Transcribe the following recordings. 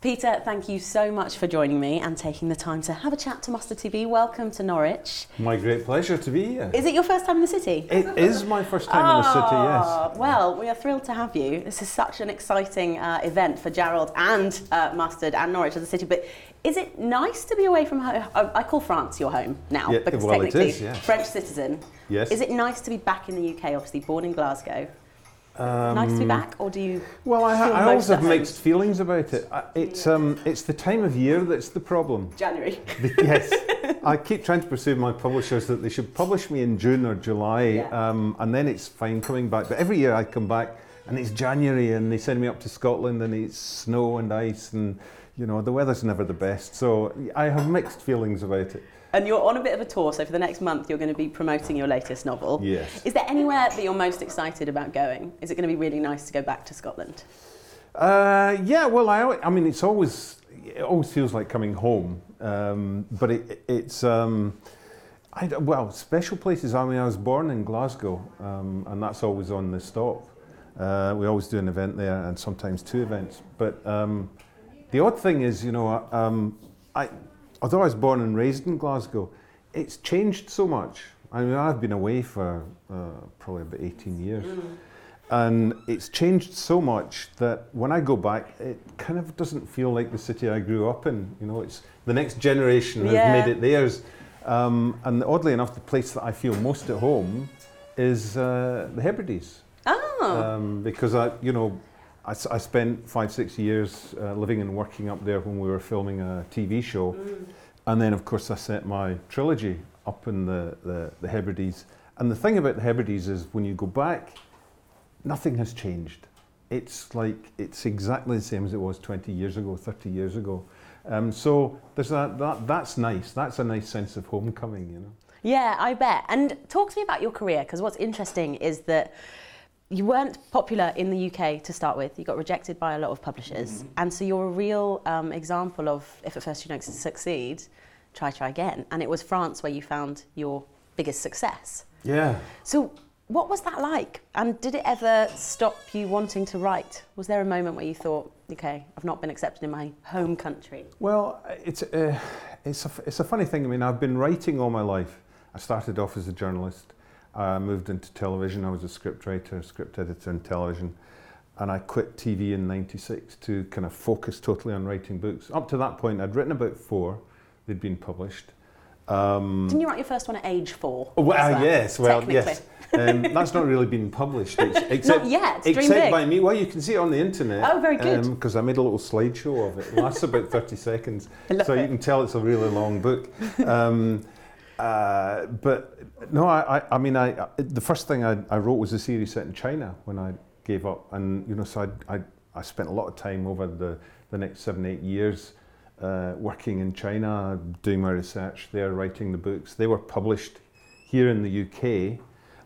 Peter, thank you so much for joining me and taking the time to have a chat to Mustard TV. Welcome to Norwich. My great pleasure to be here. Is it your first time in the city? It is my first time in the city, Ah, yes. Well, we are thrilled to have you. This is such an exciting uh, event for Jarrold and uh, Mustard and Norwich as a city. But is it nice to be away from home? I call France your home now Yeah, because well, it technically is, yeah. French citizen. Yes. Is it nice to be back in the UK? Obviously, born in Glasgow. Nice to be back, or do you? Well, I, ha- I always have home? mixed feelings about it. I- It's, um, it's the time of year that's the problem. January. Yes. I keep trying to persuade my publishers that they should publish me in June or July, Yeah. um, and then it's fine coming back. But every year I come back and it's January and they send me up to Scotland and it's snow and ice and, you know, the weather's never the best. So I have mixed feelings about it. And you're on a bit of a tour, so for the next month you're going to be promoting your latest novel. Yes. Is there anywhere that you're most excited about going? Is it going to be really nice to go back to Scotland? Uh, yeah, well, I, I mean, it's always, it always feels like coming home. Um, but it, it's, um, I, well, special places. I mean, I was born in Glasgow, um, and that's always on the stop. Uh, we always do an event there, and sometimes two events. But um, the odd thing is, you know, um, I, although I was born and raised in Glasgow, it's changed so much. I mean, I've been away for uh, probably about 18 years. And it's changed so much that when I go back, it kind of doesn't feel like the city I grew up in. You know, it's the next generation has Yeah. made it theirs. Um, and oddly enough, the place that I feel most at home is uh, the Hebrides. Oh, Um, because I, you know, I, s- I spent five, six years uh, living and working up there when we were filming a TV show. And then, of course, I set my trilogy up in the, the, the Hebrides. And the thing about the Hebrides is when you go back, nothing has changed. It's like, it's exactly the same as it was 20 years ago, 30 years ago. Um, so there's that, that, that's nice. That's a nice sense of homecoming, you know. yeah, I bet. And talk to me about your career, because what's interesting is that you weren't popular in the UK to start with. You got rejected by a lot of publishers. And so you're a real um, example of if at first you don't succeed, try, try again. And it was France where you found your biggest success. Yeah. So, what was that like? And did it ever stop you wanting to write? Was there a moment where you thought, okay, I've not been accepted in my home country? Well, it's uh, it's a, it's a funny thing. I mean, I've been writing all my life. I started off as a journalist. I moved into television. I was a script writer, script editor in television, and I quit TV in '96 to kind of focus totally on writing books. Up to that point, I'd written about four. They'd been published. Um, Didn't you write your first one at age four? Oh, well, that? yes, well, yes. Um, that's not really been published, ex- except, yet, dream except big. by me. Well, you can see it on the internet. Oh, very good. Because I made a little slideshow of it. It lasts about 30 seconds. So you can tell it's a really long book. Um, uh, but no, I, I, I mean, I, I- the first thing I, I wrote was a series set in China when I gave up. And, you know, so I, I, I spent a lot of time over the, the next seven, eight years uh, working in China, doing my research there, writing the books. They were published here in the UK.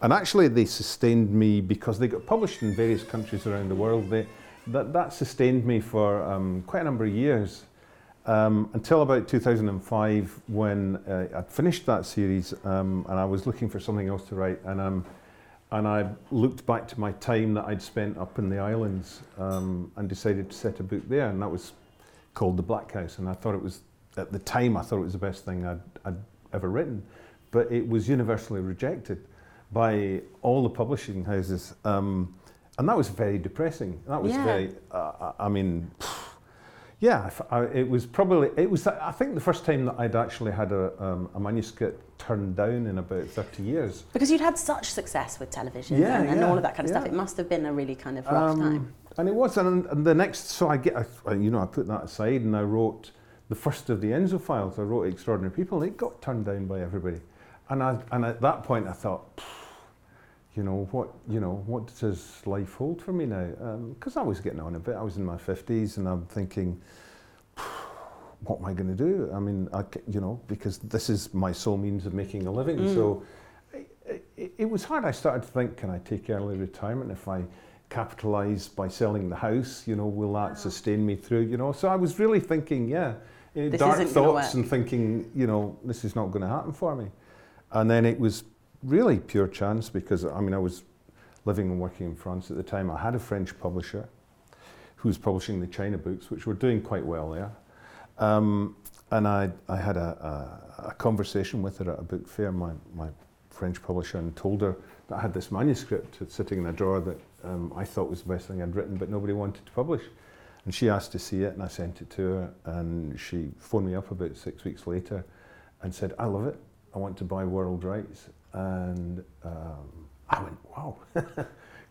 And actually, they sustained me because they got published in various countries around the world. They, that, that sustained me for um, quite a number of years um, until about 2005 when uh, I'd finished that series um, and I was looking for something else to write. And, um, and I looked back to my time that I'd spent up in the islands um, and decided to set a book there. And that was called The Blackhouse. And I thought it was, at the time, I thought it was the best thing I'd, I'd ever written. But it was universally rejected by all the publishing houses. Um, and that was very depressing. That was Yeah. very, uh, I I mean, yeah, I, it was probably, it was, I think the first time that I'd actually had a, um, a manuscript turned down in about 30 years. Because you'd had such success with television Yeah, and, and yeah, all of that kind of stuff. It must have been a really kind of rough Um, time. And it was, and, and the next, so I get, I, you know, I put that aside and I wrote the first of the Enzo files. I wrote Extraordinary People. and It got turned down by everybody, and I, and at that point I thought, "Pff, you know, what, you know, what does life hold for me now? Um, because I was getting on a bit. I was in my fifties, and I'm thinking, what am I going to do? I mean, I, you know, because this is my sole means of making a living. So it, it, it was hard. I started to think, can I take early retirement if I capitalise by selling the house? You know, will that sustain me through? You know, so I was really thinking, yeah, eh, This dark thoughts and thinking, you know, this is not going to happen for me. And then it was really pure chance because I mean I was living and working in France at the time. I had a French publisher who was publishing the China books, which were doing quite well there. Um, and I, I had a, a, a, conversation with her at a book fair, my, my French publisher, and told her that I had this manuscript sitting in a drawer that um, I thought was the best thing I'd written, but nobody wanted to publish. And she asked to see it, and I sent it to her, and she phoned me up about six weeks later and said, I love it. I want to buy world rights. And um, I went, wow,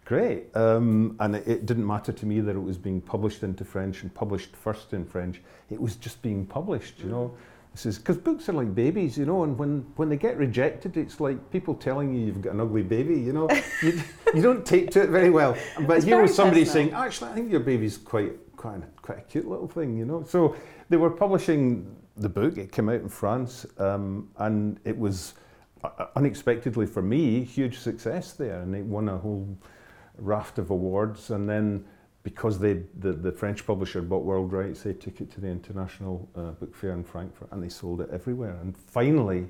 great. Um, and it, it, didn't matter to me that it was being published into French and published first in French. It was just being published, you know. This is because books are like babies, you know, and when, when they get rejected, it's like people telling you you've got an ugly baby, you know. you, you don't take to it very well. But it's here was somebody personal. saying, actually, I think your baby's quite, quite, quite a cute little thing, you know. So they were publishing the book. It came out in France, um, and it was unexpectedly for me huge success there, and it won a whole raft of awards. And then because they the, the French publisher bought world rights, they took it to the international uh, book fair in Frankfurt, and they sold it everywhere. And finally.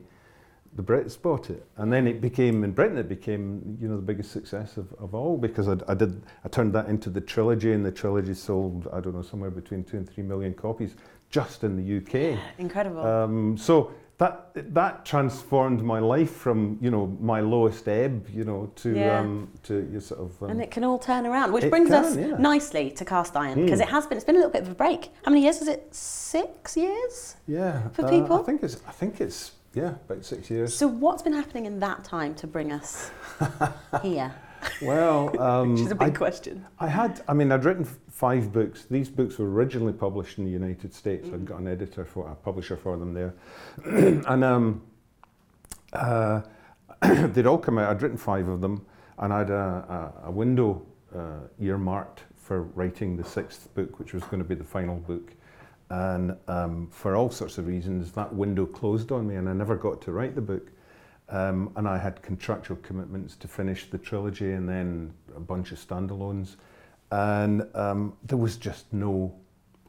The Brits bought it, and then it became in Britain. It became, you know, the biggest success of, of all because I, I did. I turned that into the trilogy, and the trilogy sold, I don't know, somewhere between two and three million copies just in the UK. Incredible. Um, so that that transformed my life from you know my lowest ebb, you know, to yeah. um, to you sort of. Um, and it can all turn around, which brings can, us yeah. nicely to cast iron because mm. it has been. It's been a little bit of a break. How many years was it? Six years. Yeah. For uh, people, I think it's. I think it's. Yeah, about six years. So what's been happening in that time to bring us here? Well, um, which is a big I, question. I had. I mean, I'd written five books. These books were originally published in the United States. Mm. I'd got an editor for a publisher for them there, and um, uh, they'd all come out. I'd written five of them, and I had a, a, a window uh, earmarked for writing the sixth book, which was going to be the final book. And um, for all sorts of reasons, that window closed on me, and I never got to write the book. Um, and I had contractual commitments to finish the trilogy and then a bunch of standalones and um, there was just no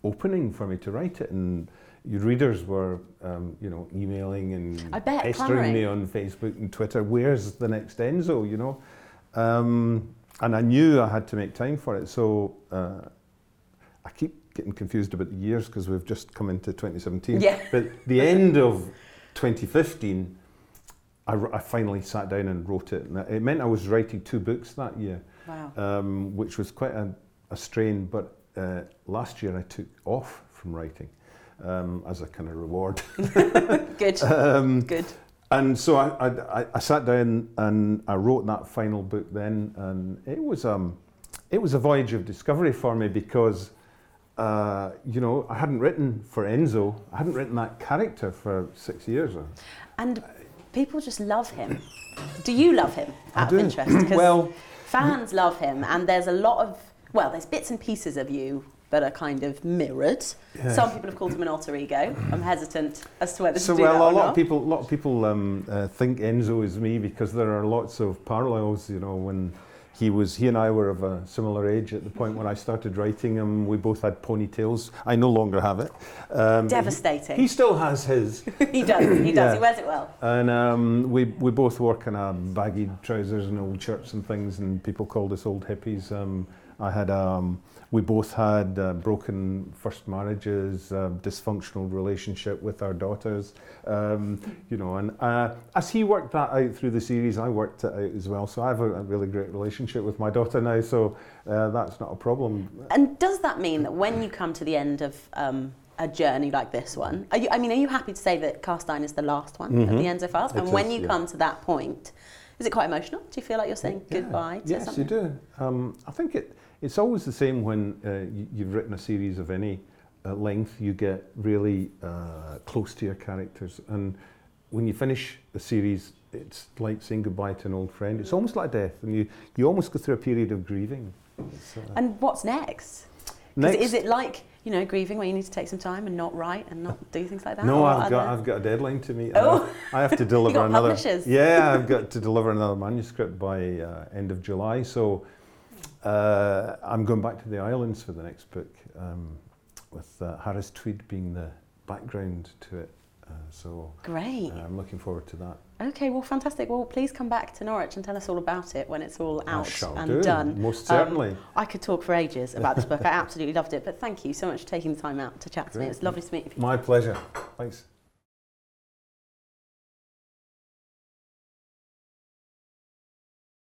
opening for me to write it. And your readers were, um, you know, emailing and bet, pestering me on Facebook and Twitter. Where's the next Enzo? You know, um, and I knew I had to make time for it. So uh, I keep getting confused about the years because we've just come into 2017. Yeah. But the end of 2015. I, I finally sat down and wrote it. And it meant I was writing two books that year wow. um, which was quite a, a strain. But uh, last year I took off from writing um, as a kind of reward. Good. um, Good. And so I, I, I, sat down and I wrote that final book then, and it was um, it was a voyage of discovery for me because. Uh, you know, I hadn't written for Enzo. I hadn't written that character for six years. And people just love him. Do you love him out of interest? well, Fans love him, and there's a lot of well, there's bits and pieces of you that are kind of mirrored. Yeah. Some people have called him an alter ego. I'm hesitant as to whether so, to do well, that a lot not. of people, a lot of people um, uh, think Enzo is me because there are lots of parallels. You know, when he was he and I were of a similar age at the point when I started writing him. We both had ponytails. I no longer have it. Um, Devastating. He, he, still has his. he does. He does. Yeah. He wears it well. And um, we we both wore kind of baggy trousers and old shirts and things, and people called us old hippies. Um, I had um, we both had uh, broken first marriages, uh, dysfunctional relationship with our daughters, um, you know. And uh, as he worked that out through the series, I worked it out as well. So I have a, a really great relationship with my daughter now. So uh, that's not a problem. And does that mean that when you come to the end of um, a journey like this one, are you, I mean, are you happy to say that Cast Iron is the last one mm-hmm. of the Enzo Files? And when you yeah. come to that point, is it quite emotional? Do you feel like you're saying yeah. goodbye to yes, something? Yes, you do. Um, I think it it's always the same when uh, you, have written a series of any uh, length, you get really uh, close to your characters. And when you finish a series, it's like saying goodbye to an old friend. It's almost like death, and you, you almost go through a period of grieving. Uh, and what's next? next? Is it like you know grieving where you need to take some time and not write and not do things like that? No, I've got I've got a deadline to meet. Oh. I have to deliver another. Publishers. Yeah, I've got to deliver another manuscript by uh, end of July. So uh, I'm going back to the islands for the next book, um, with uh, Harris Tweed being the background to it. Uh, so Great. uh, I'm looking forward to that. Okay, well, fantastic. Well, please come back to Norwich and tell us all about it when it's all out and do, done. most Um, certainly. I could talk for ages about this book. I absolutely loved it. But thank you so much for taking the time out to chat to me. It's lovely to meet you. My pleasure. Thanks.